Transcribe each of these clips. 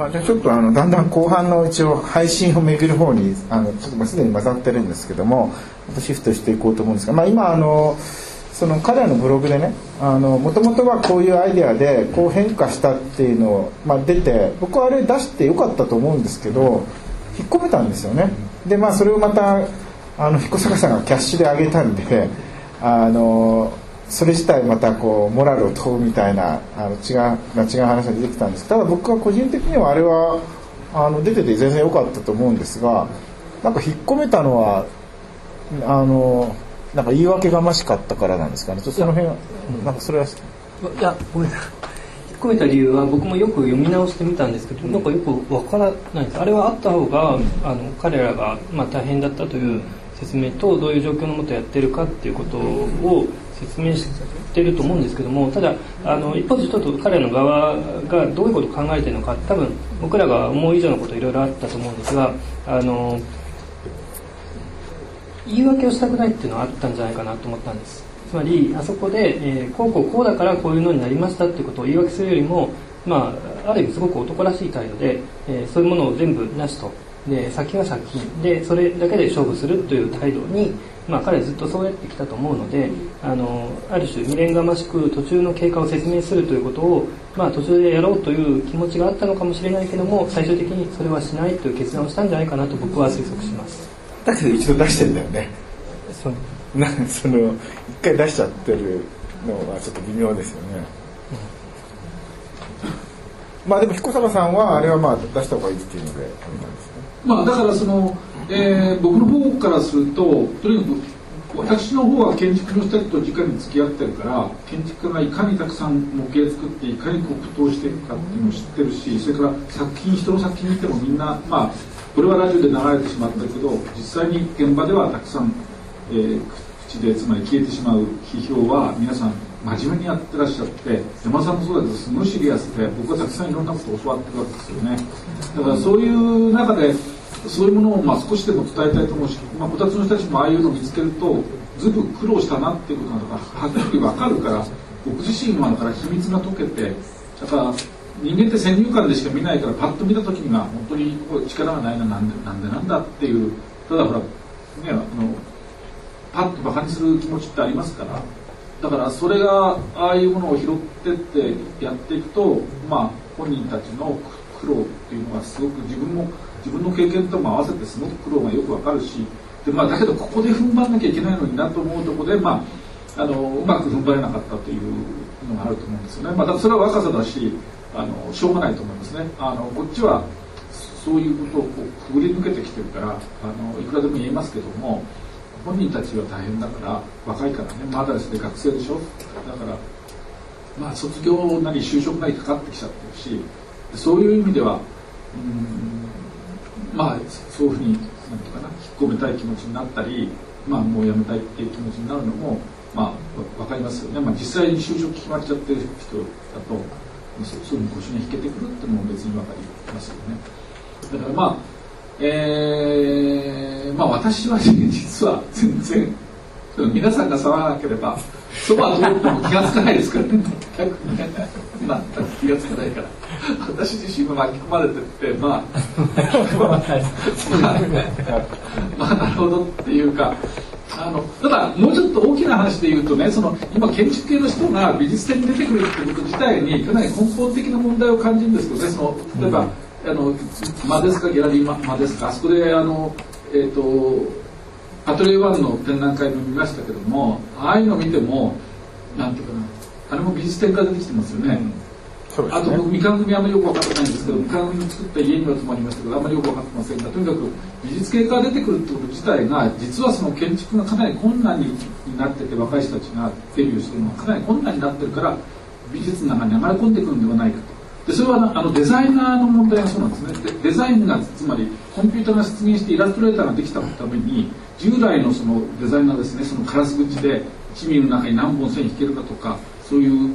まあ、じゃあちょっとあのだんだん後半の一応配信を巡る方にあのちょっとすでに混ざってるんですけどもシフトしていこうと思うんですが、まあ、今あのその彼らのブログでねもともとはこういうアイデアでこう変化したっていうのを、まあ、出て僕はあれ出してよかったと思うんですけど引っ込めたんですよね。でまあそれをまたあの彦坂さんがキャッシュで上げたんであのそれ自体またこうモラルを問うみたいなあの違う違う話が出てきたんです。ただ僕は個人的にはあれはあの出てて全然良かったと思うんですがなんか引っ込めたのはあのなんか言い訳がましかったからなんですかね。ちょっとその辺は、なんかそれは。いやごめんなさい。引っ込めた理由は僕もよく読み直してみたんですけどなんかよくわからないです。あれはあった方があの彼らがまあ大変だったという説明とどういう状況のもとやってるかっていうことを説明してると思うんですけどもただあの一方でちょっと彼らの側がどういうことを考えてるのか多分僕らが思う以上のこといろいろあったと思うんですがあの言い訳をしたくないっていうのはあったんじゃないかなと思ったんです。つまりあそこで、えー、こうこうこうだからこういうのになりましたっていうことを言い訳するよりもまあある意味すごく男らしい態度で、えー、そういうものを全部なしと。で先は先でそれだけで勝負するという態度に、まあ、彼ずっとそうやってきたと思うのであのある種未練がましく途中の経過を説明するということを、まあ、途中でやろうという気持ちがあったのかもしれないけども最終的にそれはしないという決断をしたんじゃないかなと僕は推測します。だけど一度出してんだよね。そう。な その一回出しちゃってるのはちょっと微妙ですよね、うん、まあでも彦坂さんはあれはまあ出した方がいいっていうのであれなんですまあ、だからその、えー、僕の方からするととにかく私の方は建築の人たちと直に付き合ってるから建築家がいかにたくさん模型作っていかにこう苦闘していくかっていうのを知ってるしそれから作品人の作品見てもみんなまあこれはラジオで流れてしまったけど実際に現場ではたくさん、えー、口でつまり消えてしまう批評は皆さん真面目にやってらっしゃって山田さんもそうだけどすごいシリアスで僕はたくさんいろんなことを教わってるわけですよね。だからそういう中でそういうものをまあ少しでも伝えたいと思うし、まあ、こたつの人たちもああいうのを見つけるとずいぶん苦労したなっていうことがはっきり分かるから僕自身はだから秘密が解けてだから人間って先入観でしか見ないからパッと見た時には本当にこう力がないななんでなんでなんだっていうただほらねあのパッとバカにする気持ちってありますからだからそれがああいうものを拾ってってやっていくとまあ本人たちの苦労っていうのがすごく自分も自分の経験とも合わせてすごく苦労がよくわかるしで、まあ、だけどここで踏ん張んなきゃいけないのになと思うところで、まあ、あのうまく踏ん張れなかったというのがあると思うんですよね、まあ、それは若さだしあのしょうがないと思いますね。あのこっちはそういうことをこうくぐり抜けてきてるからあのいくらでも言えますけども本人たちは大変だから若いからね。まだですね学生でしょ。だからまあ卒業なり就職なりかかってきちゃってるしそういう意味ではうんまあそういうふうになんていうかな引っ込めたい気持ちになったりまあもうやめたいっていう気持ちになるのもまあ分かりますよね、まあ、実際に就職決まっちゃってる人だとそういうふうに腰が引けてくるってのも別に分かりますよね。だからまあえー、まあ私は、ね、実は全然皆さんが騒がなければそば通っても気が付かないですからね。全くね。全く気が付かないから。私自身も巻き込まれてってまあ まあなるほどっていうかあのただもうちょっと大きな話で言うとねその今建築系の人が美術展に出てくるってこと自体にかなり根本的な問題を感じるんですけどねその例えば、うん、あの間ですかギャラリー間ですかあそこであのえっ、ー、とアトリエワンの展覧会も見ましたけどもああいうの見てもなんていうかなあれも美術展から出てきてますよね、うんね、あと僕みかん組あんまりよく分かってないんですけどみかん組作った家には泊まりましたけどあんまりよく分かってませんがとにかく美術系から出てくるってこと自体が実はその建築がかなり困難になってて若い人たちがデビューするのがかなり困難になってるから美術の中に流れ込んでくるんではないかと。でそれはあのデザイナーの問題がそうなんですね。デザインがつまりコンピューターが出現してイラストレーターができたために従来のそのデザイナーですね。そのカラス口で1ミリの中に何本線引けるかとかそういう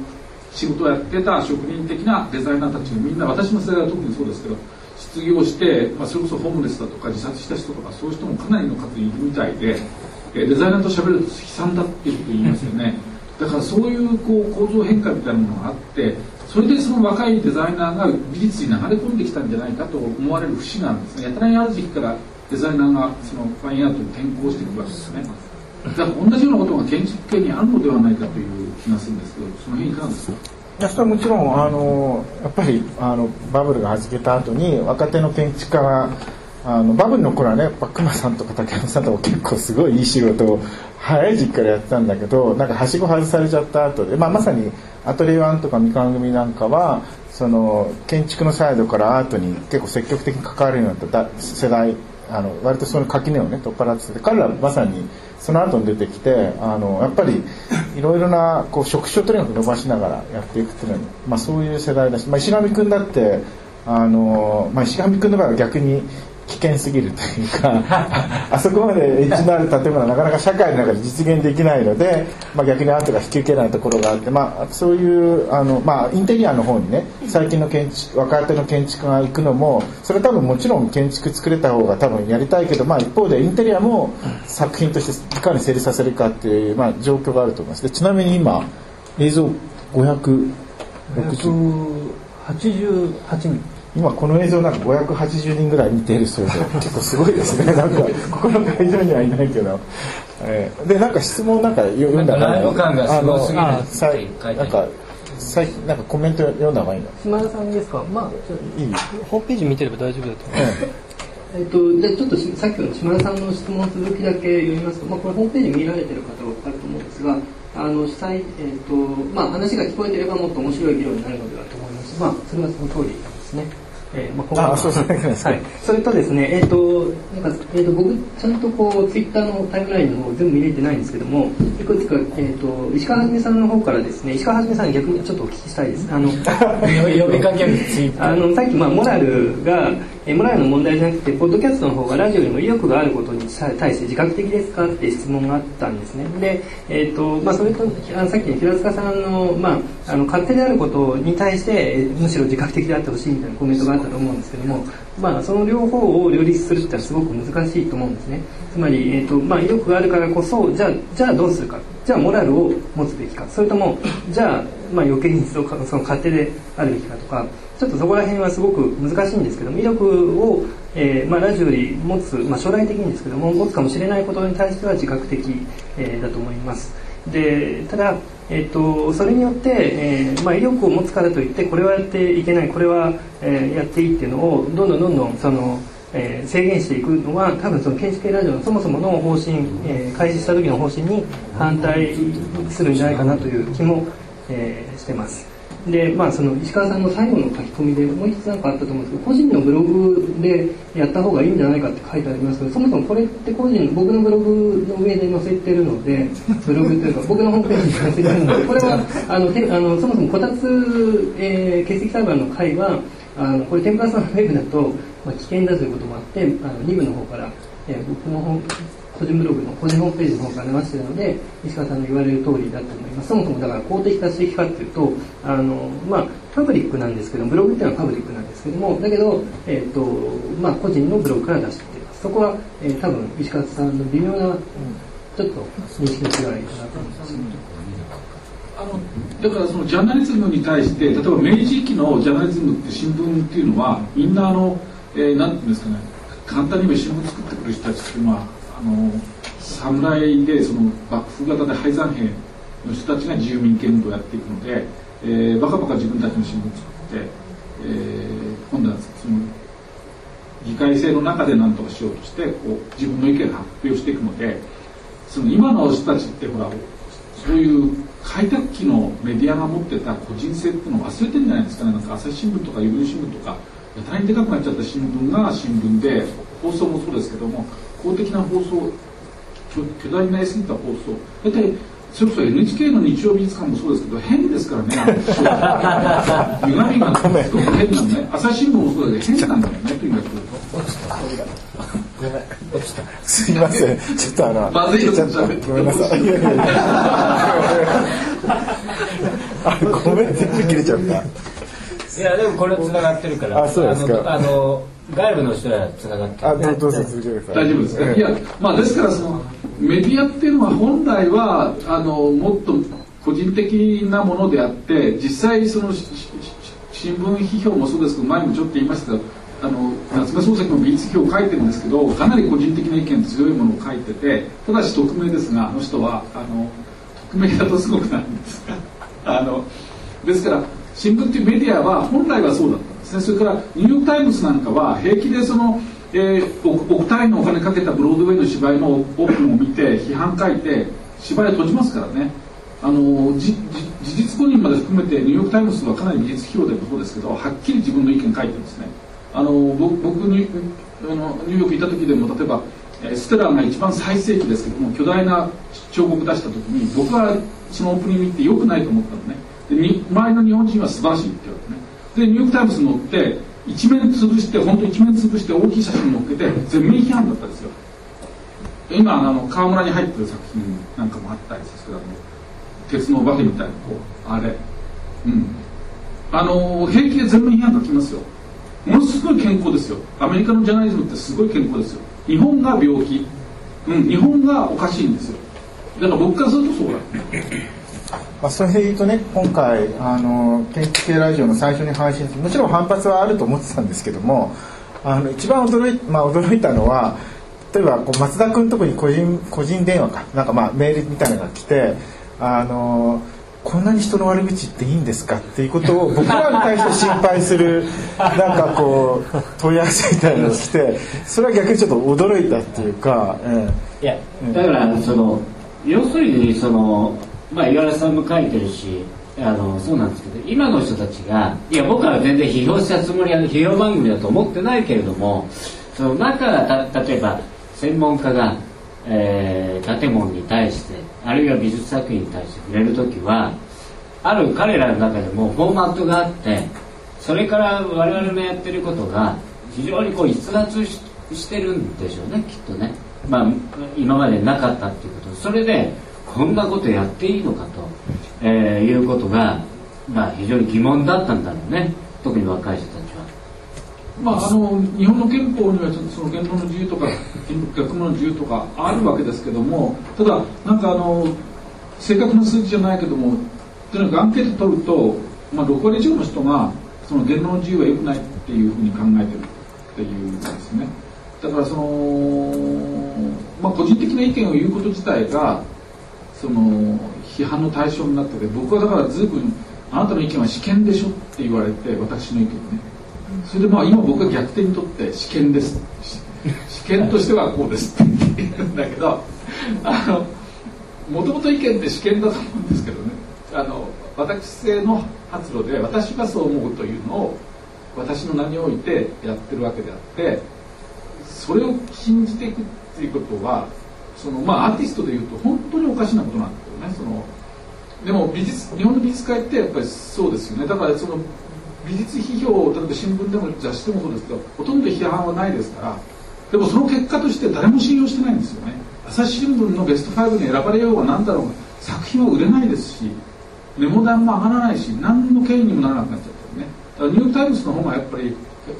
仕事をやってた職人的なデザイナーたちがみんな私の世代は特にそうですけど失業して、まあ、それこそホームレスだとか自殺した人とかそういう人もかなりの数いるみたいでデザイナーと喋ると悲惨だっていうこと言いますよね。だからそういうこう構造変化みたいなものがあってそれでその若いデザイナーが美術に流れ込んできたんじゃないかと思われる節があるんですね。やたらにある時期からデザイナーがそのファインアートに転向していくわけですね。だから同じようなことが建築系にあるのではないかという気がするんですけどその辺いかがですか？いやそれはもちろんあのやっぱりあのバブルがはじけた後に若手の建築家があのバブルの頃はねやっぱ熊さんとか竹山さんとか結構すごいいい仕事を早い時期からやってたんだけど なんかはしご外されちゃった後で、まあ、まさにアトリエワンとかみかん組なんかはその建築のサイドからアートに結構積極的に関わるようになった世代あの割とその垣根をね取っ払ってて彼らまさにその後に出てきてあのやっぱりいろいろなこう職種をとにかく伸ばしながらやっていくっていうのは、まあ、そういう世代だし、まあ、石上君だってあの、まあ、石上君の場合は逆に危険すぎるというか あそこまでエッジのある建物はなかなか社会の中で実現できないので、まあ、逆にアートが引き受けないところがあって、まあ、そういうあの、まあ、インテリアの方にね最近の建築若手の建築が行くのもそれは多分もちろん建築作れた方が多分やりたいけど、まあ、一方でインテリアも作品としていかに成立させるかっていう、まあ、状況があると思います。でちなみに今映像560 588人今この映像なんか580人ぐらい見ているそうで 結構すごいですね。なんかここの会場にはいないけど、えー、でなんか質問なんか読んだ？ライブ感がすごすぎる。あのさいなんか最近なんかコメント読んだ方がいいの？島田さんですか？まあいい？ホームページ見てれば大丈夫だと思います、えっと、じゃあちょっとさっきの島田さんの質問続きだけ読みますと、まあ、これホームページ見られてる方は分かると思うんですがあの主催、えっとまあ、話が聞こえてればもっと面白い議論になるのではと思います。まあそれはその通りですね。えーまあ、今後あそうそうはい、それとですね、えーとなんかえー、と僕ちゃんとこうツイッターのタイムラインの方全部見れてないんですけどもいくつか、えー、と石川はじめさんの方からですね石川はじめさんに逆にちょっとお聞きしたいです。あの 呼びかけるツイッター。あのさっき、まあ、モラルがえモラルの問題じゃなくてポッドキャストの方がラジオよりも意欲があることに対して自覚的ですかって質問があったんですね。で、えーとまあ、それとあのさっきの平塚さんの,、まあ、あの勝手であることに対してむしろ自覚的であってほしいみたいなコメントがあったと思うんですけども、まあ、その両方を両立するってのはすごく難しいと思うんですね。つまり、えーとまあ、意欲があるからこそじゃあじゃあどうするか。じゃあモラルを持つべきか。それともじゃあ、まあ、余計にその勝手であるべきかとかちょっとそこら辺はすごく難しいんですけども威力を、えーまあ、ラジオより持つ、まあ、将来的にですけども持つかもしれないことに対しては自覚的、えーだと思いますでただ、えー、とそれによって、えーまあ、威力を持つからといってこれはやっていけないこれは、えーやっていいっていうのをどんどんどんどんそのえー制限していくのは多分その建築系ラジオのそもそもの方針、えー開始した時の方針に反対するんじゃないかなという気も、えーしてます。で、まあ、その石川さんの最後の書き込みでもう一つなんかあったと思うんですけど個人のブログでやった方がいいんじゃないかって書いてありますけどそもそもこれって個人僕のブログの上で載せてるので ブログというか僕のホームページに載せてるのでこれはあのてあのそもそもこたつ、えー欠席裁判の会はあのこれ天ぷらさんのウェブだと、まあ、危険だということもあってあの2部の方から、えー僕の方個人ブログの個人ホームページの方から流してるので石川さんの言われる通りだと思います。そもそもだから公的か私的かっていうとあのまあパブリックなんですけどブログっていうのはパブリックなんですけどもだけど、えっとまあ、個人のブログから出しています。そこは、えー多分石川さんの微妙な、ちょっと認識の違いかなと思います、あのだからそのジャーナリズムに対して例えば明治期のジャーナリズムって新聞っていうのはみんなあの、えーなんていうんですかね簡単に言えば新聞作ってくる人たちっていうのはあの侍でその幕府型で敗残兵の人たちが自由民権運動をやっていくので、えーバカバカ自分たちの新聞を作って、えー今度はその議会制の中で何とかしようとしてこう自分の意見を発表していくのでその今の人たちってほらそういう開拓期のメディアが持ってた個人性っていうのを忘れてるんじゃないですかね。なんか朝日新聞とか読売新聞とかやたらにでかくなっちゃった新聞が新聞で放送もそうですけども公的な放送巨巨大になりすぎた放送。大体それこそ NHK の日曜美術館もそうですけど変ですからね。歪みがすごく変なのね朝日新聞もそうだけど変なん。だよねとにかくすいません。ちょっとあのまずいよちごめん。なさいいやいやいやあごめん。全部切れちゃったいやでもこれ繋がってるからあそうですかあの外部の人は繋がってる。あどうどうぞ続けてください大丈夫ですか？いやまあですからそのメディアっていうのは本来はあのもっと個人的なものであって実際その新聞批評もそうですけど前にもちょっと言いましたがあの夏目漱石も美術批評を書いてるんですけどかなり個人的な意見強いものを書いててただし匿名ですがあの人はあの匿名だとすごくなんです。があのですから新聞というメディアは本来はそうだった。んですねそれからニューヨーク・タイムズなんかは平気でその、えー、億単位のお金かけたブロードウェイの芝居のオープンを見て批判書いて芝居を閉じますからね。あの事実誤認まで含めてニューヨーク・タイムズはかなり美術批評でもそうですけどはっきり自分の意見書いてるんですね。あの僕僕にあのニューヨーク行った時でも例えばステラが一番最盛期ですけども巨大な彫刻出した時に僕はそのオープニング見てよくないと思ったのね。で周りの日本人は素晴らしいって言われてね。でニューヨーク・タイムズに載って一面潰して本当一面潰して大きい写真載っけて全面批判だったんですよ。今あの川村に入ってる作品なんかもあったりするあの鉄のお化けみたいなこうあれ。うん。あの平気で全面批判が来ますよ。ものすごい健康ですよ。アメリカのジャーナリズムってすごい健康ですよ。日本が病気、うん、日本がおかしいんですよ。だから僕からするとそうだ。まあ、それで言うとね今回あの建築系ラジオの最初に配信もちろん反発はあると思ってたんですけどもあの一番驚い,、まあ、驚いたのは例えばこう松田君のとこに個人個人電話かなんかまあメールみたいなのが来てあのこんなに人の悪口っていいんですか？っていうことを僕らに対して心配する なんかこう問い合わせみたいなのが来てそれは逆にちょっと驚いたっていうか、いやだからその要するにそのまあ岩原さんも書いてるしあのそうなんですけど今の人たちがいや僕は全然批評したつもりは批評番組だと思ってないけれどもその中がた例えば専門家が、えー、建物に対してあるいは美術作品に対して触れる時はある彼らの中でもフォーマットがあってそれから我々のやってることが非常にこう逸脱してるんでしょうねきっとね、まあ、今までなかったっていうこと。それでこんなことやっていいのかと、えー、いうことが、まあ、非常に疑問だったんだろうね特に若い人たちは。まあ、あの日本の憲法にはちょっとその言論の自由とか学問の自由とかあるわけですけどもただなんかあの正確な数字じゃないけどもとにかくアンケート取ると、まあ、6割以上の人がその言論の自由は良くないっていうふうに考えてるっていうんですねだからその、まあ、個人的な意見を言うこと自体がその批判の対象になってて僕はだから随分あなたの意見は試験でしょって言われて私の意見ね。それでまあ今僕は逆転にとって試験です。試験としてはこうですって言うんだけどあのもともと意見って試験だと思うんですけどね。あの私性の発露で私がそう思うというのを私の名においてやってるわけであってそれを信じていくっていうことはそのまあアーティストでいうと本かしなことなんだけどねそのでも美術日本の美術界ってやっぱりそうですよね。だからその美術批評例えば新聞でも雑誌でもそうですけどほとんど批判はないですからでもその結果として誰も信用してないんですよね。朝日新聞のベスト5に選ばれようが何だろうが作品は売れないですしメモ段も上がらないし何の権威にもならなくなっちゃったね。だからニューヨーク・タイムズの方がやっぱり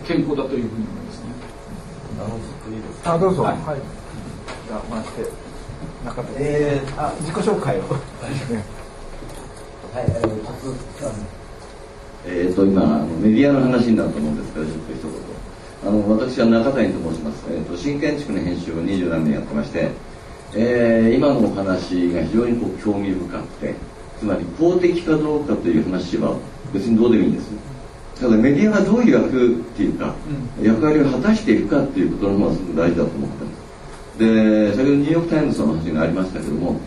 健康だというふうに思いますね。あどうぞ。はい、はい、じゃあ回して中田えー、あ自己紹介を。はい。えー、えー、と今あのメディアの話になると思うんですけどちょっと一言。あの私は中谷と申します、えーと、新建築の編集を二十何年やってまして、えー、今のお話が非常にこう興味深くてつまり公的かどうかという話は別にどうでもいいんです。ただメディアがどういう役っていうか、うん、役割を果たしていくかっていうことの方がすごく大事だと思ってますで先ほどニューヨーク・タイムズの話がありましたけども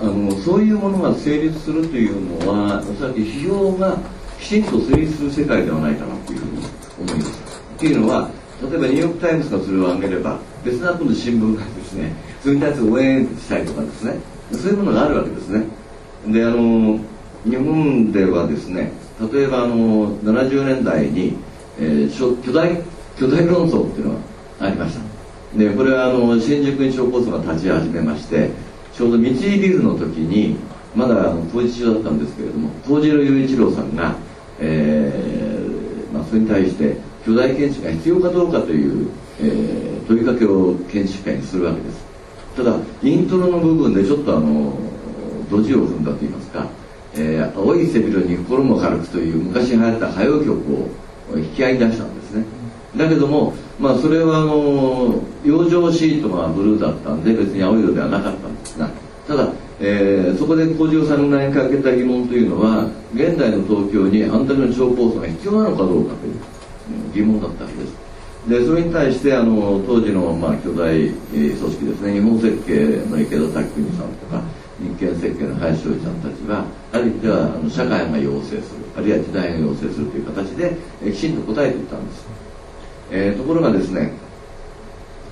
あのそういうものが成立するというのはおそらく批評がきちんと成立する世界ではないかなというふうに思います。っていうのは例えばニューヨーク・タイムズがそれを挙げれば別な今度新聞がですねそれに対する応援したりとかですね。そういうものがあるわけですね。であの日本ではですね例えばあの70年代に、えー、巨大巨大論争っていうのがありました。でこれはあの新宿に超高層が立ち始めましてちょうど三井ビルの時にまだあの工事中だったんですけれども東次郎雄一郎さんが、えーまあ、それに対して巨大建築が必要かどうかという、えー、問いかけを建築家にするわけです。ただイントロの部分でちょっとあの土地を踏んだといいますか、えー、青い背広に心も軽くという昔流行った歌謡曲を引き合いに出したんですね。だけども、まあ、それはあの養生シートがブルーだったんで別に青色ではなかったんですがただ、えー、そこで小次郎さんがかけた疑問というのは現代の東京にあんだけの超高層が必要なのかどうかという疑問だったわけです。でそれに対してあの当時の、まあ、巨大組織ですね日本設計の池田拓国さんとか日建設計の林翔ちゃんたちはある意味ではあの社会が要請するあるいは時代が要請するという形でえきちんと答えていたんです、えー、ところがですね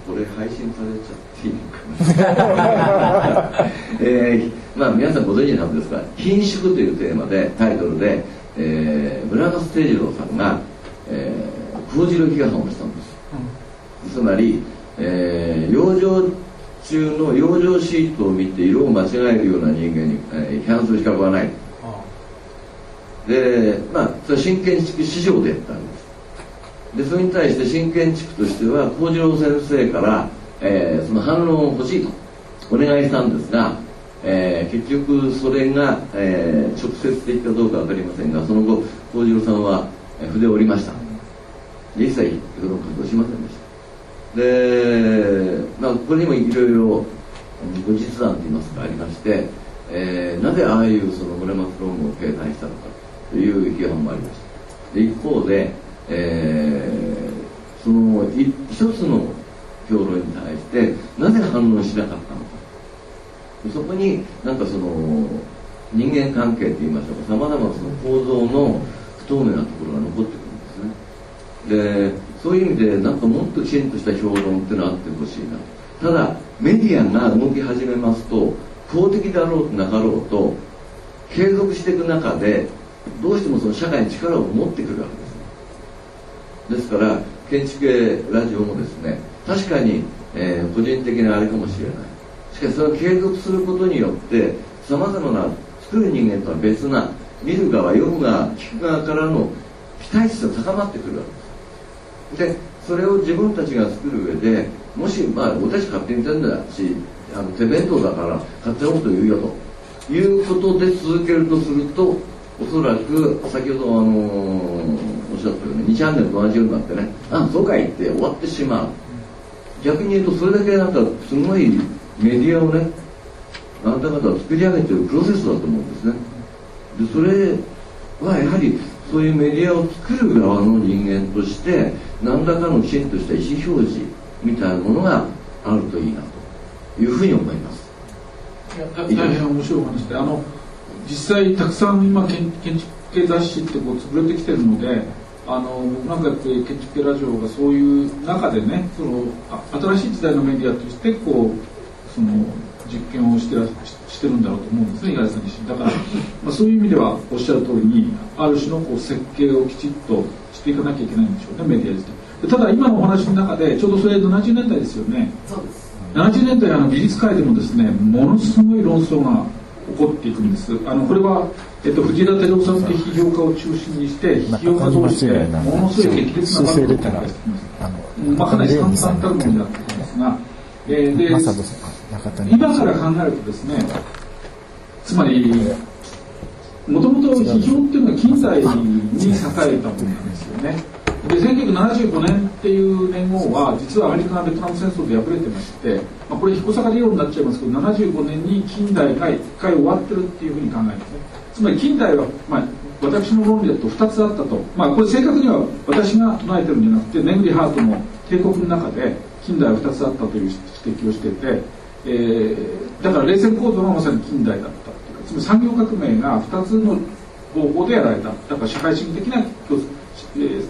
これ配信されちゃっていいのかな、えー、まあ皆さんご存知なんですが「品縮」というテーマでタイトルで、えー、村松貞次郎さんが、えー、したんです、うん、つまり、えー、養生中の養生シートを見て色を間違えるような人間に、えー、批判する資格はない、でまあそれは新建築市場でやったんですでそれに対して新建築としては幸次郎先生から、えー、その反論を欲しいとお願いしたんですが、えー、結局それが、えー、直接的かどうか分かりませんがその後幸次郎さんは筆を折りました。一切その活動しませんでした。で、まあ、ここにもいろいろ後日談といいますかありまして、えー、なぜああいうその村松論文を掲載したのかという批判もありました。で一方でえー、その一つの評論に対してなぜ反応しなかったのか。そこになんかその人間関係といいましょうか。さまざまな構造の不透明なところが残ってくるんですね。でそういう意味でなんかもっときちんとした評論っていうのはあってほしいな。ただメディアが動き始めますと公的であろうとなかろうと継続していく中でどうしてもその社会に力を持ってくるわけです。ですから建築系ラジオもですね確かに、えー、個人的なあれかもしれない。しかしそれを継続することによってさまざまな作る人間とは別な見る側読む側聞く側からの期待値が高まってくるわけです。でそれを自分たちが作る上でもしまあ俺たち勝手に言ってんだしあの手弁当だから勝手なこと言うよと。いうことで続けるとするとおそらく先ほどあのおっしゃったように2チャンネルと同じようになってねあそうかいって終わってしまう逆に言うとそれだけなんかすごいメディアをねあなた方は作り上げてるプロセスだと思うんですねでそれはやはりそういうメディアを作る側の人間として何らかのきちんとした意思表示みたいなものがあるといいなというふうに思います。大変面白い話であの実際たくさん今建築系雑誌ってこう潰れてきてるのであの僕なんかやって建築系ラジオがそういう中でねその新しい時代のメディアとしてこうその実験をしてしてるんだろうと思うんですね五十嵐さん自身。だから、まあ、そういう意味ではおっしゃる通りにある種のこう設計をきちっとしていかなきゃいけないんでしょうねメディア自体。ただ今のお話の中でちょうどそれ70年代ですよね。そうです。70年代あの美術界でもですねものすごい論争が起こっていくんです。あのこれは、えっと、藤田照夫さんという批評家を中心にして批評家同士でものすごい激烈なバトルを展開してきます。まあ、かなり散々たるものになってきますが、えー、で今から考えるとですねつまりもともと批評っていうのは近代に栄えたものなんですよねで1975年っていう年号は実はアメリカがベトナム戦争で敗れてまして、まあ、これ彦坂理論になっちゃいますけど75年に近代が1回終わってるっていうふうに考えますね。つまり近代は、まあ、私の論理だと2つあったと、まあ、これ正確には私が唱えてるんじゃなくてネグリハートの帝国の中で近代は2つあったという指摘をしてて、えー、だから冷戦構造がまさに近代だったっていうかつまり産業革命が2つの方法でやられた。だから社会主義的な、えー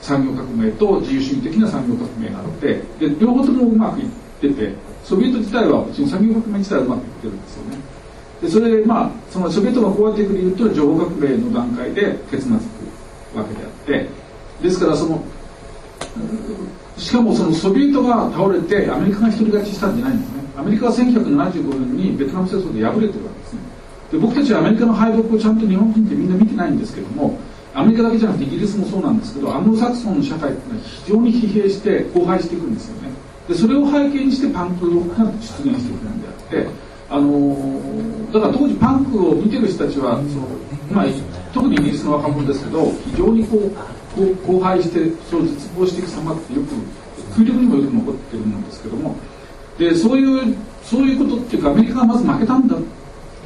産業革命と自由主義的な産業革命があってで両方ともうまくいっててソビエト自体は産業革命自体はうまくいってるんですよね。でそれでまあそのソビエトがこうやっていく理由という情報革命の段階で結末つくわけであってですからそのしかもそのソビエトが倒れてアメリカが独り勝ちしたんじゃないんですね。アメリカは1975年にベトナム戦争で敗れてるわけですね。で僕たちはアメリカの敗北をちゃんと日本人ってみんな見てないんですけどもアメリカだけじゃなくてイギリスもそうなんですけどアングロサクソンの社会っていうのは非常に疲弊して荒廃していくんですよね。でそれを背景にしてパンクが出現していくんであってあのー、だから当時パンクを見てる人たちはその、まあ、特にイギリスの若者ですけど非常にこう荒廃してその絶望していく様ってよく空力にもよく残ってるんですけどもでそういうそういうことっていうかアメリカがまず負けたんだ。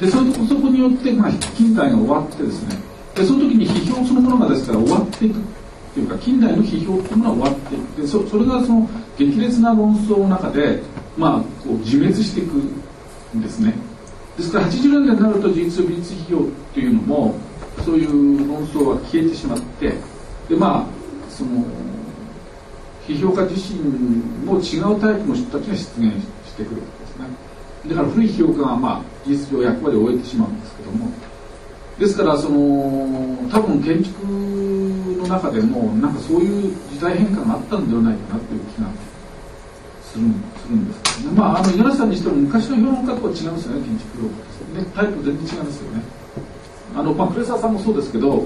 でそれとそこによって、まあ、近代が終わってですねでその時に批評そのものがですから終わっていくっていうか近代の批評っていうものは終わっていく。でそそれがその激烈な論争の中で、まあ、こう自滅していくんですね。ですから80年代になると事実美術批評っていうのもそういう論争は消えてしまってでまあその批評家自身も違うタイプの人たちが出現してくるわけですね。だから古い批評家がまあ事実上役割を終えてしまうんですけどもですからその多分建築の中でもなんかそういう時代変化があったんではないかなという気がするするんですけどね。まああの五十嵐さんにしても昔の評論家とは違うんですよね建築評論家ねタイプ全然違いますよね。あのまあクレサーさんもそうですけど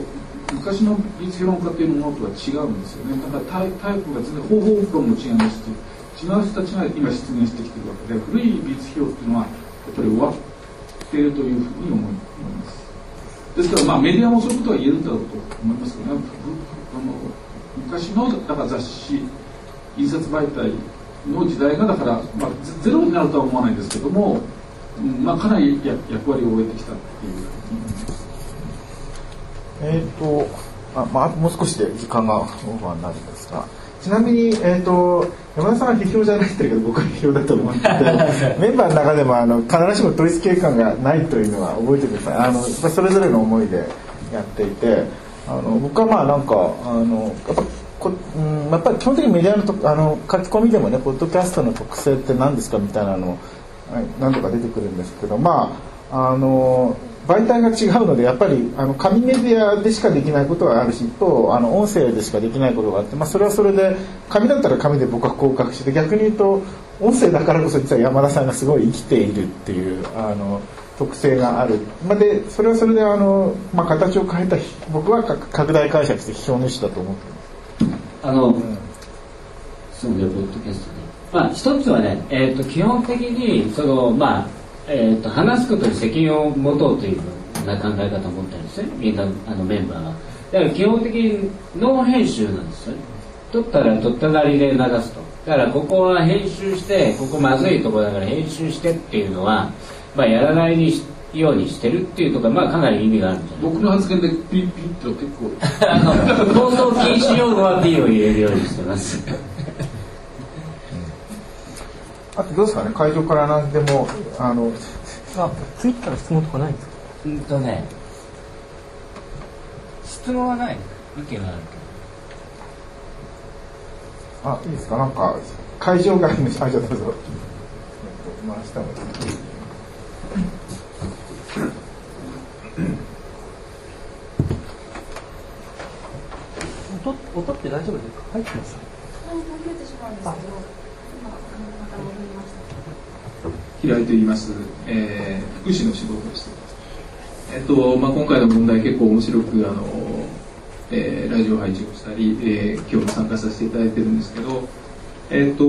昔の美術評論家っていうものとは違うんですよね。だからタイタイプが全然方法論も違いますし違う人たちが今出現してきてるわけで古い美術評っていうのはやっぱり終わっているというふうに思います。ですからまあメディアもそういうことは言えるんだろうと思いますけどね。あの昔のだから雑誌印刷媒体の時代がだから、まあ、ゼロになるとは思わないですけども、うんまあ、かなり役割を終えてきたっていう。えっ、とあ、まあ、もう少しで時間がオーバーになるんですがちなみに、えーと、山田さんは批評じゃないって言うけど僕は批評だと思っててメンバーの中でもあの必ずしも統一警官がないというのは覚えてください。あのそれぞれの思いでやっていてあの僕はまあなんかあのやっぱこ、うん、やっぱり基本的にメディアのとあの書き込みでもねポッドキャストの特性って何ですかみたいなの何度か出てくるんですけどまああの媒体が違うのでやっぱりあの紙メディアでしかできないことがあるし一方あの音声でしかできないことがあって、まあ、それはそれで紙だったら紙で僕は合格して逆に言うと音声だからこそ実は山田さんがすごい生きているっていうあの特性がある、まあ、でそれはそれであの、まあ、形を変えた僕は拡大解釈して批評主だと思ってます。あの、うん、そうねポッドキャストねまあ一つはね、えーと、基本的にそのまあえーと、話すことに責任を持とうというな考え方を持ってるんですね。みんなあのメンバーが。だから基本的にノー編集なんですよ。ね撮ったら撮ったなりで流すと。だからここは編集してここまずいとこだから編集してっていうのは、まあ、やらないにようにしてるっていうとか、まあ、かなり意味があるんじゃない僕の発言でピッピッと結構。あの放送禁止用語は P を入れるようにしてますあとどうですかね？会場から何でもあのあツイッターの質問とかないんですか？うんとね質問はない。意見はあるけど。あいいですか？なんか会場外のあじゃどうぞ回した方がいい。音音って大丈夫ですか？入ってます？はい入ってしまうんですけど平井と言います、えー、福祉の仕事をしています。えっとまあ、今回の問題結構面白くあの、えー、ラジオ配置をしたり、えー、今日も参加させていただいてるんですけど、えっと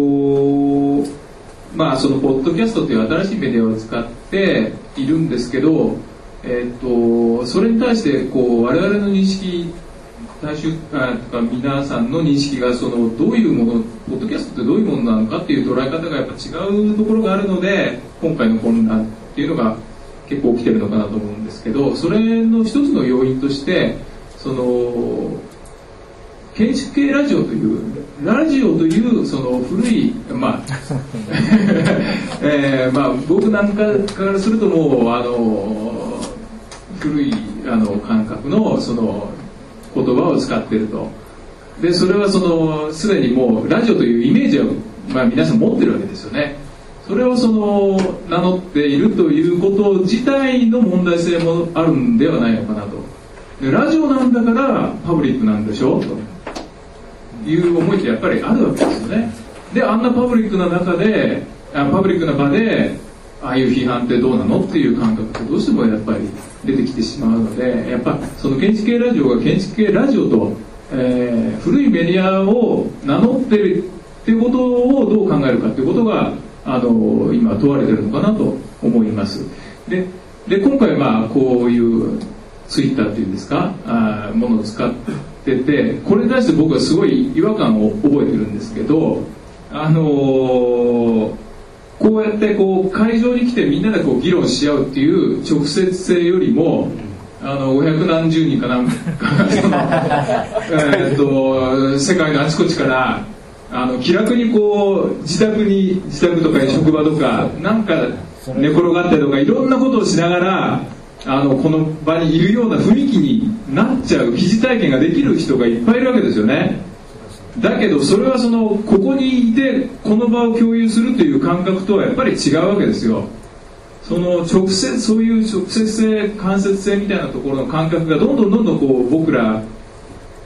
まあ、そのポッドキャストという新しいメディアを使っているんですけど、えっとそれに対してこう我々の認識大衆あとか皆さんの認識がそのどういうものポッドキャストってどういうものなのかっていう捉え方がやっぱ違うところがあるので今回の混乱っていうのが結構起きてるのかなと思うんですけどそれの一つの要因としてその建築系ラジオというラジオというその古いまあ、えー、まあ僕なんかからするともうあの古いあの感覚のその言葉を使ってると。でそれはそのすでにもうラジオというイメージは、まあ、皆さん持ってるわけですよね。それをその名乗っているということ自体の問題性もあるんではないのかなと。でラジオなんだからパブリックなんでしょと。いう思いってやっぱりあるわけですよね。であんなパブリックな中であパブリックな場でああいう批判ってどうなのっていう感覚ってどうしてもやっぱり出てきてしまうのでやっぱその建築系ラジオが建築系ラジオと、えー、古いメディアを名乗ってるっていうことをどう考えるかっていうことがあの今問われてるのかなと思います。で、で今回まあこういうツイッターっていうんですかあものを使っててこれに対して僕はすごい違和感を覚えてるんですけどあのーこうやってこう会場に来てみんなでこう議論し合うっていう直接性よりもあの500何十人かなんか えと世界のあちこちからあの気楽にこう自宅に自宅とか職場とかなんか寝転がったりとかいろんなことをしながらあのこの場にいるような雰囲気になっちゃう疑似体験ができる人がいっぱいいるわけですよね。だけどそれはそのここにいてこの場を共有するという感覚とはやっぱり違うわけですよ。その直接そういう直接性間接性みたいなところの感覚がどんどんどんどんこう僕ら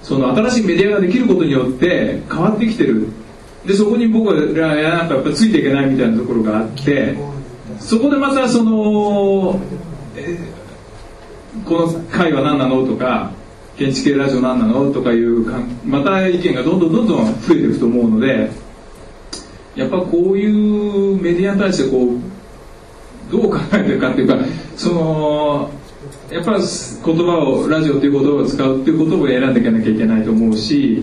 その新しいメディアができることによって変わってきてる。でそこに僕らなんかやっぱついていけないみたいなところがあってそこでまたその、この会は何なのとか建築系ラジオ何なの？とかいうかまた意見がどんどんどんどん増えていくと思うのでやっぱこういうメディアに対してこうどう考えてるかっていうかそのやっぱ言葉をラジオっていう言葉を使うっていうことを選んでいかなきゃいけないと思うし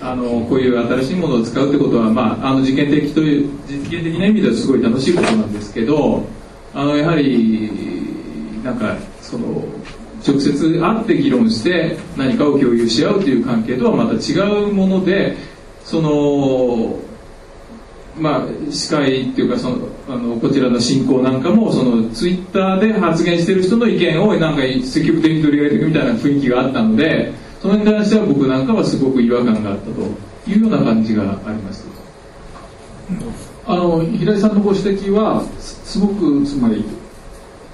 あのこういう新しいものを使うってことは、まあ、あの実験的という実験的な意味ではすごい楽しいことなんですけどあのやはりなんかその直接会って議論して何かを共有し合うという関係とはまた違うものでそのまあ、司会っていうかそのあのこちらの進行なんかもそのツイッターで発言してる人の意見をなんか積極的に取り上げていくみたいな雰囲気があったのでそれに関しては僕なんかはすごく違和感があったというような感じがあります。あの平井さんのご指摘はすごくつまり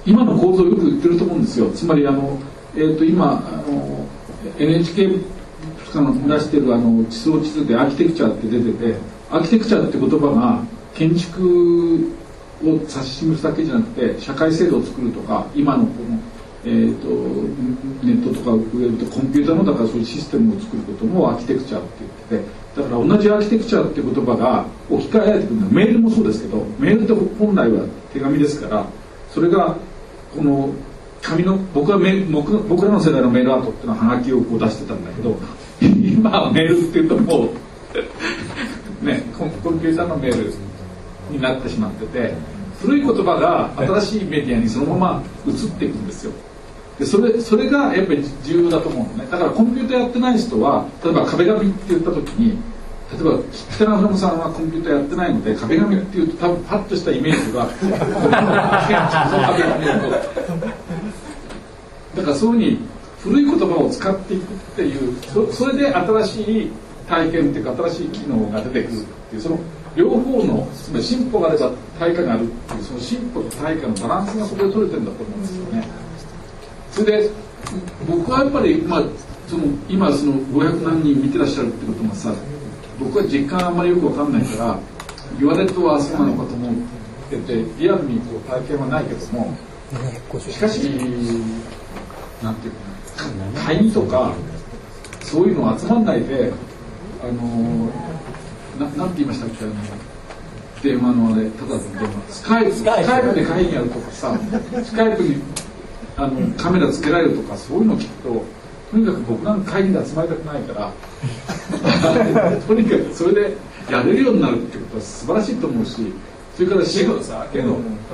今の構造をよく言ってると思うんですよ。つまりあの、えー、と今あの NHK の出してるあの地層地図でアーキテクチャって出ててアーキテクチャって言葉が建築を指し示すだけじゃなくて社会制度を作るとか今のこの、えー、とネットとかウェブとコンピューターのだからそういうシステムを作ることもアーキテクチャって言っててだから同じアーキテクチャって言葉が置き換えられてくるの。はメールもそうですけどメールって本来は手紙ですからそれがこの紙の僕はメ僕僕らの世代のメールアートっていうのはハガキをこう出してたんだけど 今はメールっていうともう ねコンピューターのメールになってしまってて古い言葉が新しいメディアにそのまま移っていくんですよ。でそれそれがやっぱり重要だと思うのね。だからコンピューターやってない人は例えば壁紙って言った時に例えば北野さんはコンピューターやってないので壁紙っていうと多分パッとしたイメージがだと だからそういうふうに古い言葉を使っていくっていうそそれで新しい体験っていうか新しい機能が出てくるっていうその両方のつまり進歩があれば対価があるっていうその進歩と対価のバランスがそこで取れてるんだと思うんですよね。それで僕はやっぱり、まあ、その今その500何人見てらっしゃるってこともさ僕は実感あんまりよく分かんないから言われるとはそうなのかと思っててリアルにこう体験はないけどもしかしなんていうかな会議とかそういうの集まんないであのななんて言いましたっけあの電話のあれただの電話。スカイプスカイプで会議やるとかさスカイプにあのカメラつけられるとかそういうの聞くととにかく僕なんか会議で集まりたくないから とにかくそれでやれるようになるってことは素晴らしいと思うしそれからけどさけど、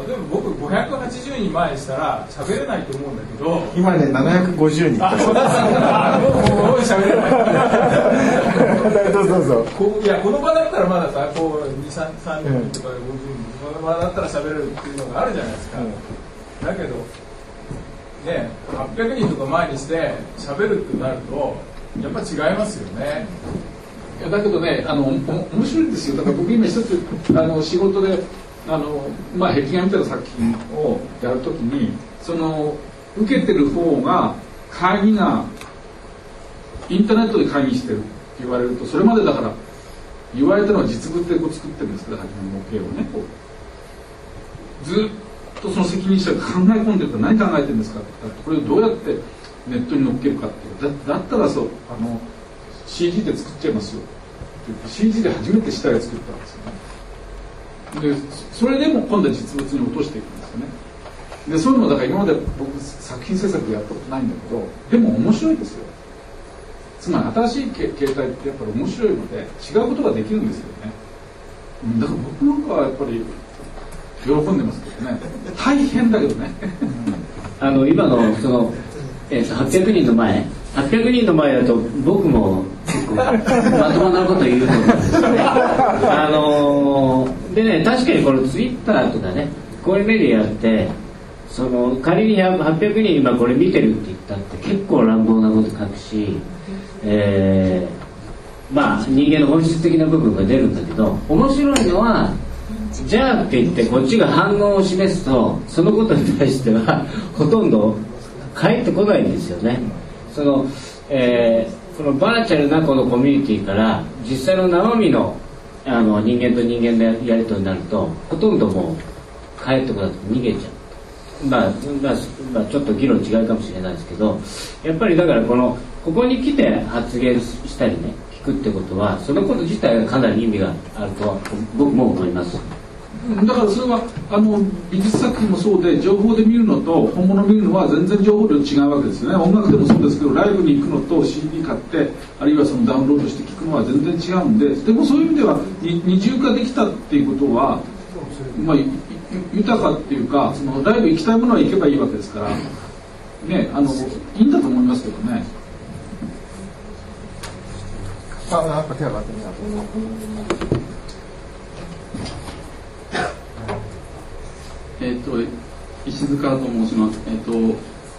例えば僕580人前にしたら喋れないと思うんだけど今ね750人。あそうだもう喋れない。どうぞ。どうぞいやこの場だったらまださこう23人とか50人この場だったら喋れるっていうのがあるじゃないですか、だけどね800人とか前にして喋るってなるとやっぱ違いますよね。いやだけどねあのお面白いんですよ。だから僕今一つあの仕事であの、まあ、壁画みたいな作品をやるときにその受けてる方が会議がインターネットで会議してるって言われるとそれまでだから言われたのは実物でこう作ってるんですけど初めの模型をねずっとその責任者が考え込んでるから何考えてるんですかって言ったらこれをどうやってネットに載っけるかっていう。だったらそうあの CG で作っちゃいますよって言って CG で初めて死体を作ったんですよね。でそれでも今度は実物に落としていくんですよね。でそういうのだから今まで僕作品制作やったことないんだけどでも面白いですよ。つまり新しい形態ってやっぱり面白いので違うことができるんですよね。だから僕なんかはやっぱり喜んでますけどね。大変だけどね。あの今のその、えー、800人の前800人の前だと僕も結構まともなこと言うと思うんですよね。あのーでね確かにこのツイッターとかねこういうメディアってその仮に800人今これ見てるって言ったって結構乱暴なこと書くし、えーまあ人間の本質的な部分が出るんだけど面白いのはじゃあって言ってこっちが反応を示すとそのことに対してはほとんど返ってこないんですよね。そのえーこのバーチャルなこのコミュニティから実際の生身のあの人間と人間でやり取りになるとほとんどもう帰ってこなくて逃げちゃう。まあ、まあ、まあ、ちょっと議論違うかもしれないですけどやっぱりだからこのここに来て発言したりね聞くってことはそのこと自体がかなり意味があるとは僕も思います。だからそれはあの美術作品もそうで情報で見るのと本物見るのは全然情報量違うわけですよね音楽でもそうですけどライブに行くのと CD 買ってあるいはそのダウンロードして聞くのは全然違うんででもそういう意味では二重化できたっていうことは、まあ、豊かっていうかそのライブ行きたいものは行けばいいわけですから、ね、あのいいんだと思いますけどね。あ、なんか手上がってみた。えっ、と石塚と申します。えっ、と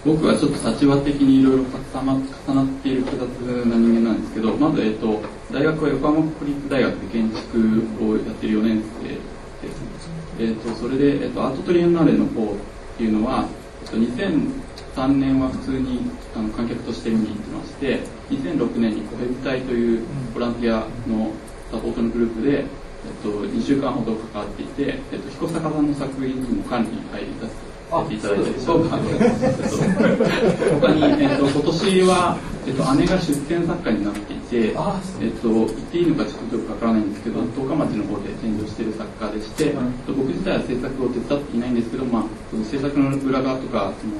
僕はちょっと立場的にいろいろ重なっている複雑な人間なんですけど、まずえっ、と大学は横浜国立大学で建築をやっている4年生です。えっ、とそれでえっ、とアートトリエンナーレの方っていうのは、えっ、と2003年は普通にあの観客として見に行ってまして、2006年にコヘビ隊というボランティアのサポートのグループで。えっと、2週間ほど関わっていて、えっと、彦坂さんの作品にも管理に入りさせていただいてそうか、えっと、他に、えっと、今年は、えっと、姉が出展作家になっていて、えっと、言っていいのかちょっとよくわからないんですけど十日町の方で展示をしている作家でして、えっと、僕自体は制作を手伝っていないんですけど、まあ、その制作の裏側とかその、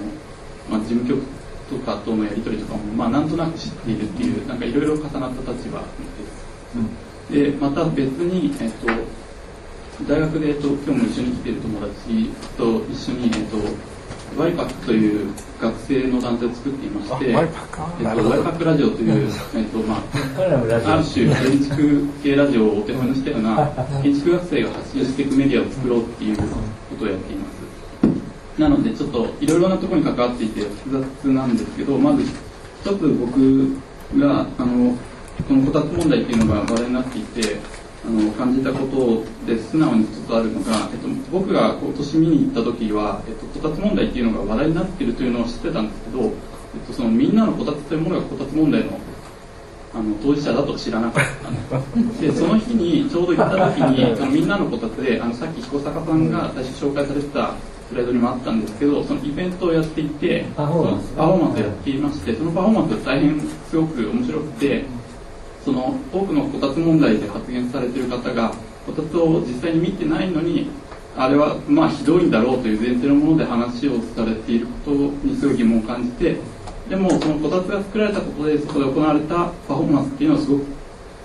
まあ、事務局とかとのやり取りとかも、まあ、なんとなく知っているっていうなんかいろいろ重なった立場です。うんでまた別に、えっと、大学で、えっと、今日も一緒に来ている友達と一緒に、えっと、ワイパックという学生の団体を作っていまして、ワイパック？えっと、ワイパックラジオという、えっとまあ、ある種建築系ラジオをお手本にしたような 建築学生が発信していくメディアを作ろうっていうことをやっています。なのでちょっといろいろなところに関わっていて複雑なんですけどまず一つ僕があのこのこたつ問題っていうのが話題になっていてあの感じたことで素直に一つあるのが、えっと、僕が今年見に行った時は、えっと、こたつ問題っていうのが話題になっているというのを知ってたんですけど、えっと、そのみんなのこたつというものがこたつ問題のあの当事者だと知らなかったんです。でその日にちょうど行った時にそのみんなのこたつであのさっき彦坂さんが最初紹介されてたスライドにもあったんですけどそのイベントをやっていてパフォーマンス。パフォーマンスをやっていましてそのパフォーマンスが大変すごく面白くてその多くのこたつ問題で発言されている方がこたつを実際に見てないのにあれはまあひどいんだろうという前提のもので話をされていることにすごい疑問を感じてでもそのこたつが作られたことでそこで行われたパフォーマンスっていうのはすごく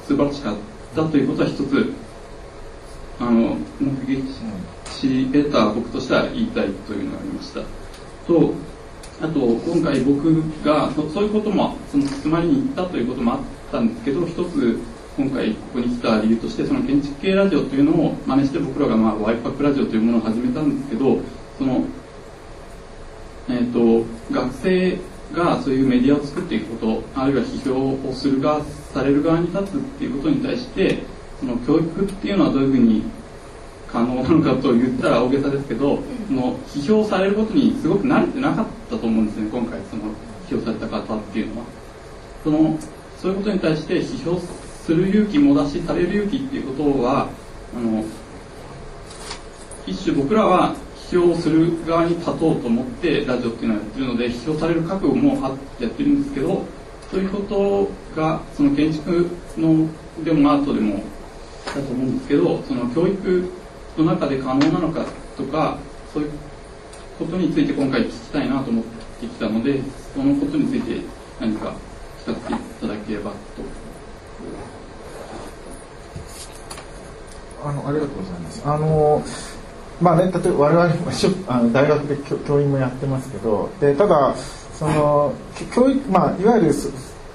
素晴らしかったということは一つあの目撃し得た僕としては言いたいというのがありました。とあと今回僕がそそういうこともそのつまりに行ったということもあったんですけど一つ今回ここに来た理由としてその建築系ラジオというのを真似して僕らが、まあ、ワイパックラジオというものを始めたんですけどその、えー、と学生がそういうメディアを作っていくことあるいは批評をする側される側に立つっていうことに対してその教育っていうのはどういうふうに可能なのかと言ったら大げさですけど、その批評されることにすごく慣れてなかったと思うんですね今回その批評された方っていうのは。そのそういうことに対して批評する勇気もだしされる勇気っていうことはあの一種僕らは批評する側に立とうと思ってラジオっていうのをやってるので批評される覚悟もあってやってるんですけどそういうことがその建築のでもアートでもだと思うんですけどその教育の中で可能なのかとかそういうことについて今回聞きたいなと思ってきたのでそのことについて何か聞かせて。いただければとあのありがとうございます。あのまあね、例えば我々もあの大学で教教員もやってますけど、でただそのき教育まあいわゆるそ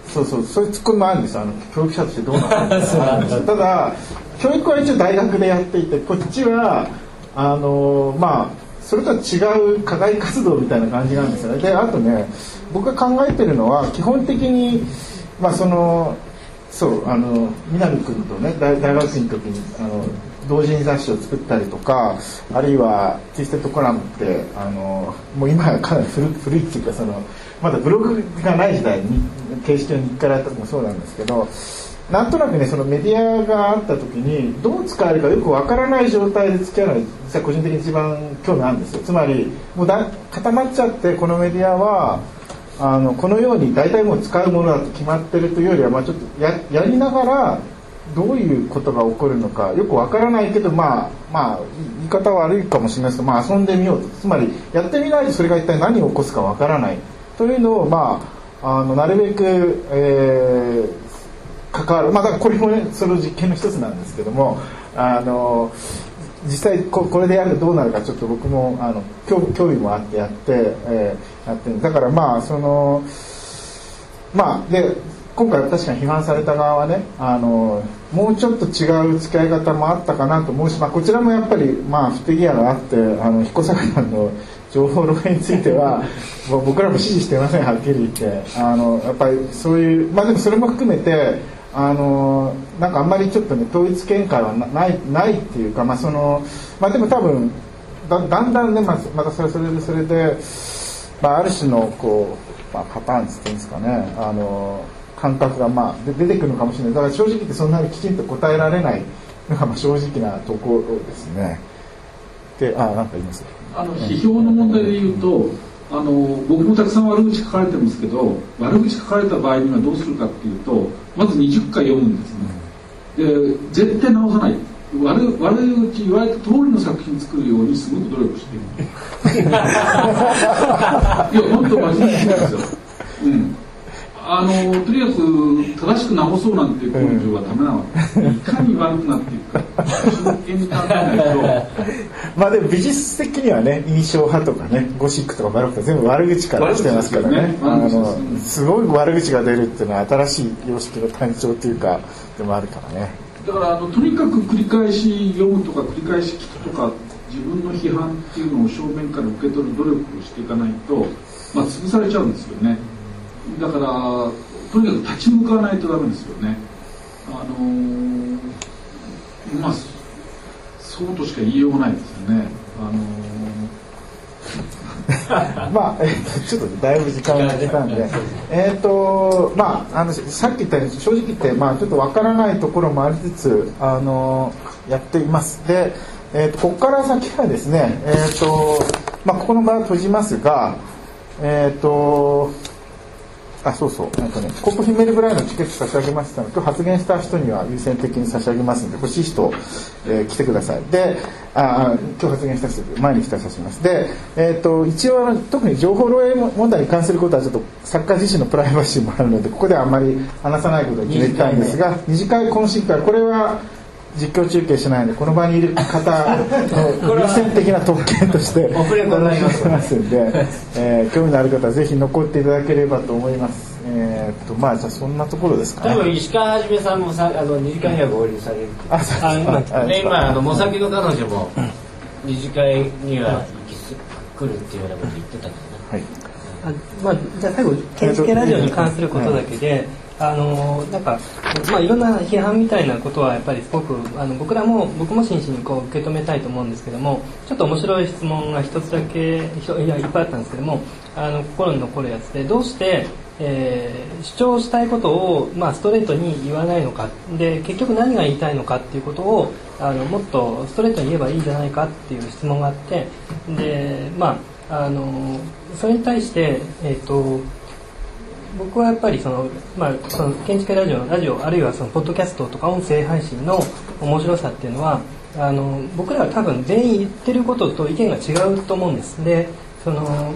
そうそうそういうツッコミもあるんですよ。あの教育者としてどうなのか そうなんだただ教育は一応大学でやっていて、こっちはあのまあそれとは違う課外活動みたいな感じなんですよね。であとね、僕が考えてるのは基本的にまあそのそうあの南君とね大大学生の時にあの同時に雑誌を作ったりとかあるいはティステッドコラムってあのもう今はかなり古古いっていうかそのまだブログがない時代に形式の日課やった時もそうなんですけどなんとなくねそのメディアがあった時にどう使えるかよくわからない状態で付き合うのが実は個人的に一番興味あるんですよ。つまりもうだ固まっちゃってこのメディアはあのこのように大体もう使うものだと決まってるというよりは、まあ、ちょっとややりながらどういうことが起こるのかよくわからないけどまあまあ言い方悪いかもしれないですけど、まあ、遊んでみようと。つまりやってみないとそれが一体何を起こすかわからない。というのをまああのなるべく、えー関わる。まあだからこれもねその実験の一つなんですけどもあの実際ここれでやるとどうなるかちょっと僕もあの興興味もあってやって、えーやってだからまあそのまあで今回確かに批判された側はねあのもうちょっと違う付き合い方もあったかなと思うし、まあ、こちらもやっぱりまあ不手際があってあの彦坂さんの情報漏洩については僕らも支持してませんはっきり言って。あのやっぱりそういうまあでもそれも含めてあのなんかあんまりちょっとね統一見解はなないないっていうかまあそのまあでも多分だだんだんねまあまたそれそれでそれで、まあ、ある種のこう、まあ、パターンっつっていうんですかねあの感覚がまあで出てくるのかもしれないだから正直言ってそんなにきちんと答えられないのがまあ正直なところですね。であなんか言います？あの批評の問題で言うとあの僕もたくさん悪口書かれてるんですけど悪口書かれた場合にはどうするかっていうとまず20回読むんですね。で絶対直さない。悪悪口言われた通りの作品作るようにすごく努力している。いや本当真面目に言うんですよ、うん、あのとにかく正しく直そうなんていう根性はダメなわけいかに悪くなっていくか真剣に考えないとまあでも美術的にはね印象派とかねゴシックとかバロックとか全部悪口から来てますからね。ね。のすごい悪口が出るっていうのは新しい様式の誕生というかでもあるからね。だからあのとにかく繰り返し読むとか繰り返し聞くとか自分の批判っていうのを正面から受け取る努力をしていかないと、まあ、潰されちゃうんですよねだからとにかく立ち向かわないとダメですよね。あのーまあそうとしか言いようがないですよね。あの まあ、えっとちょっとだいぶ時間が時間で、えっとまああのさっき言ったように正直言ってまあちょっとわからないところもありつつあのやっています。で、えっとここから先はですね、えっとまあここの場は閉じますが、えっとあそうそう。なんかねコップヒメルぐらいのチケット差し上げましたので今日発言した人には優先的に差し上げますので欲しい人、えー来てください。でああ今日発言した人前に来た差します。で、えー、と一応あの特に情報漏洩問題に関することはちょっと作家自身のプライバシーもあるのでここではあんまり話さないことを決めたいんですが二次会懇親会これは実況中継しないのでこの場にいる方の 優先的な特権として遅れとなります。んで、えー興味のある方はぜひ残っていただければと思います。えーっとまあじゃあそんなところですか多分ね石川はじめさんもさあの二次会には合流されるあそうで今あのモサキの彼女も二次会には行きす来るっていうようなこと言ってたけどね。はい。あまあ、じゃあ最後建築系ラジオに関することだけで、あのなんか、まあ、いろんな批判みたいなことはやっぱりすごくあの僕らも僕も真摯にこう受け止めたいと思うんですけどもちょっと面白い質問が一つだけいやいっぱいあったんですけどもあの心に残るやつでどうして、えー主張したいことを、まあ、ストレートに言わないのかで結局何が言いたいのかっていうことをあのもっとストレートに言えばいいんじゃないかっていう質問があってでまああのそれに対して、えっと僕はやっぱりその、まあ、その建築ラジオラジオあるいはそのポッドキャストとか音声配信の面白さっていうのはあの僕らは多分全員言ってることと意見が違うと思うんです。でその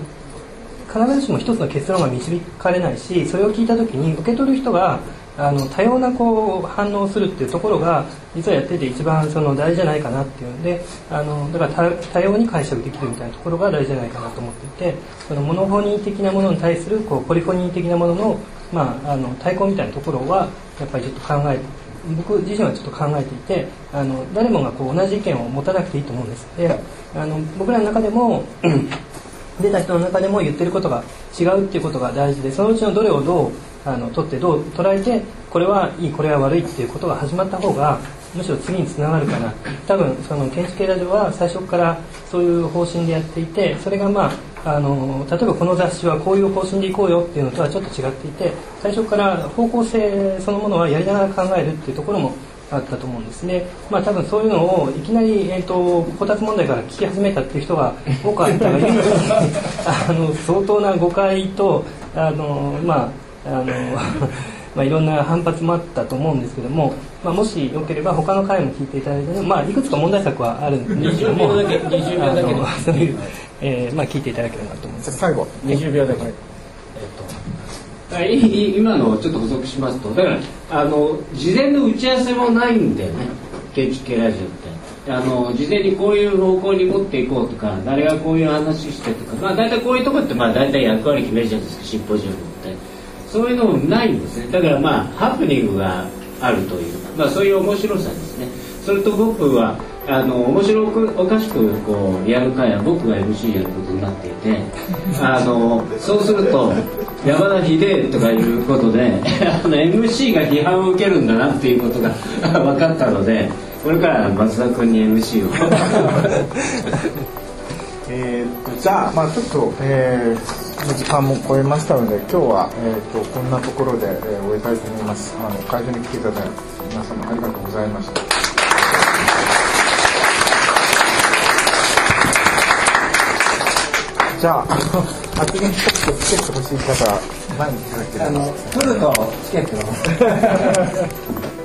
必ずしも一つの結論が導かれないしそれを聞いた時に受け取る人があの多様なこう反応をするっていうところが実はやってて一番その大事じゃないかなっていうんであのだから多様に解釈できるみたいなところが大事じゃないかなと思っていてそのモノフォニー的なものに対するこうポリフォニー的なものの,、まあ、あの対抗みたいなところはやっぱりちょっと考え僕自身はちょっと考えていてあの誰もがこう同じ意見を持たなくていいと思うんです。であの僕らの中でも 出た人の中でも言ってることが違うっていうことが大事でそのうちのどれをどうあの取ってどう捉えてこれはいいこれは悪いっていうことが始まった方がむしろ次につながるかな。多分その建築系ラジオは最初からそういう方針でやっていてそれがまああの例えばこの雑誌はこういう方針でいこうよっていうのとはちょっと違っていて最初から方向性そのものはやりながら考えるっていうところもあったと思うんですね、まあ、多分そういうのをいきなり、えーと、こたつ問題から聞き始めたっていう人が多かったがあの相当な誤解とあの、まああの まあ、いろんな反発もあったと思うんですけども、まあ、もしよければ他の回も聞いていただいて、まあ、いくつか問題作はあるんですけども20秒だけ20秒だけ。そういう、えーまあ、聞いていただければなと思います。最後20秒だけ、はい。いい。今のをちょっと補足しますとだからあの事前の打ち合わせもないんだよね。建築系ラジオって。あの事前にこういう方向に持っていこうとか誰がこういう話してとかまあ大体こういうとこってまあ大体役割決めるじゃないですかシンポジウムってそういうのもないんですね。だからまあハプニングがあるという、まあ、そういう面白さですね。それと僕はあの面白くおかしくこうやる会は僕が MC やることになっていて あのそうすると山田秀とかいうことで あの MC が批判を受けるんだなっていうことが 分かったのでこれから松田君に MC を。えーとじゃあまあちょっと、えー、時間も超えましたので今日は、えーと、こんなところで、えー、終えたいと思います。あの会場に来ていただいて皆様ありがとうございました。じゃあ、発言チケットチケット欲しい方、前にいただけ。あの、取るとチケット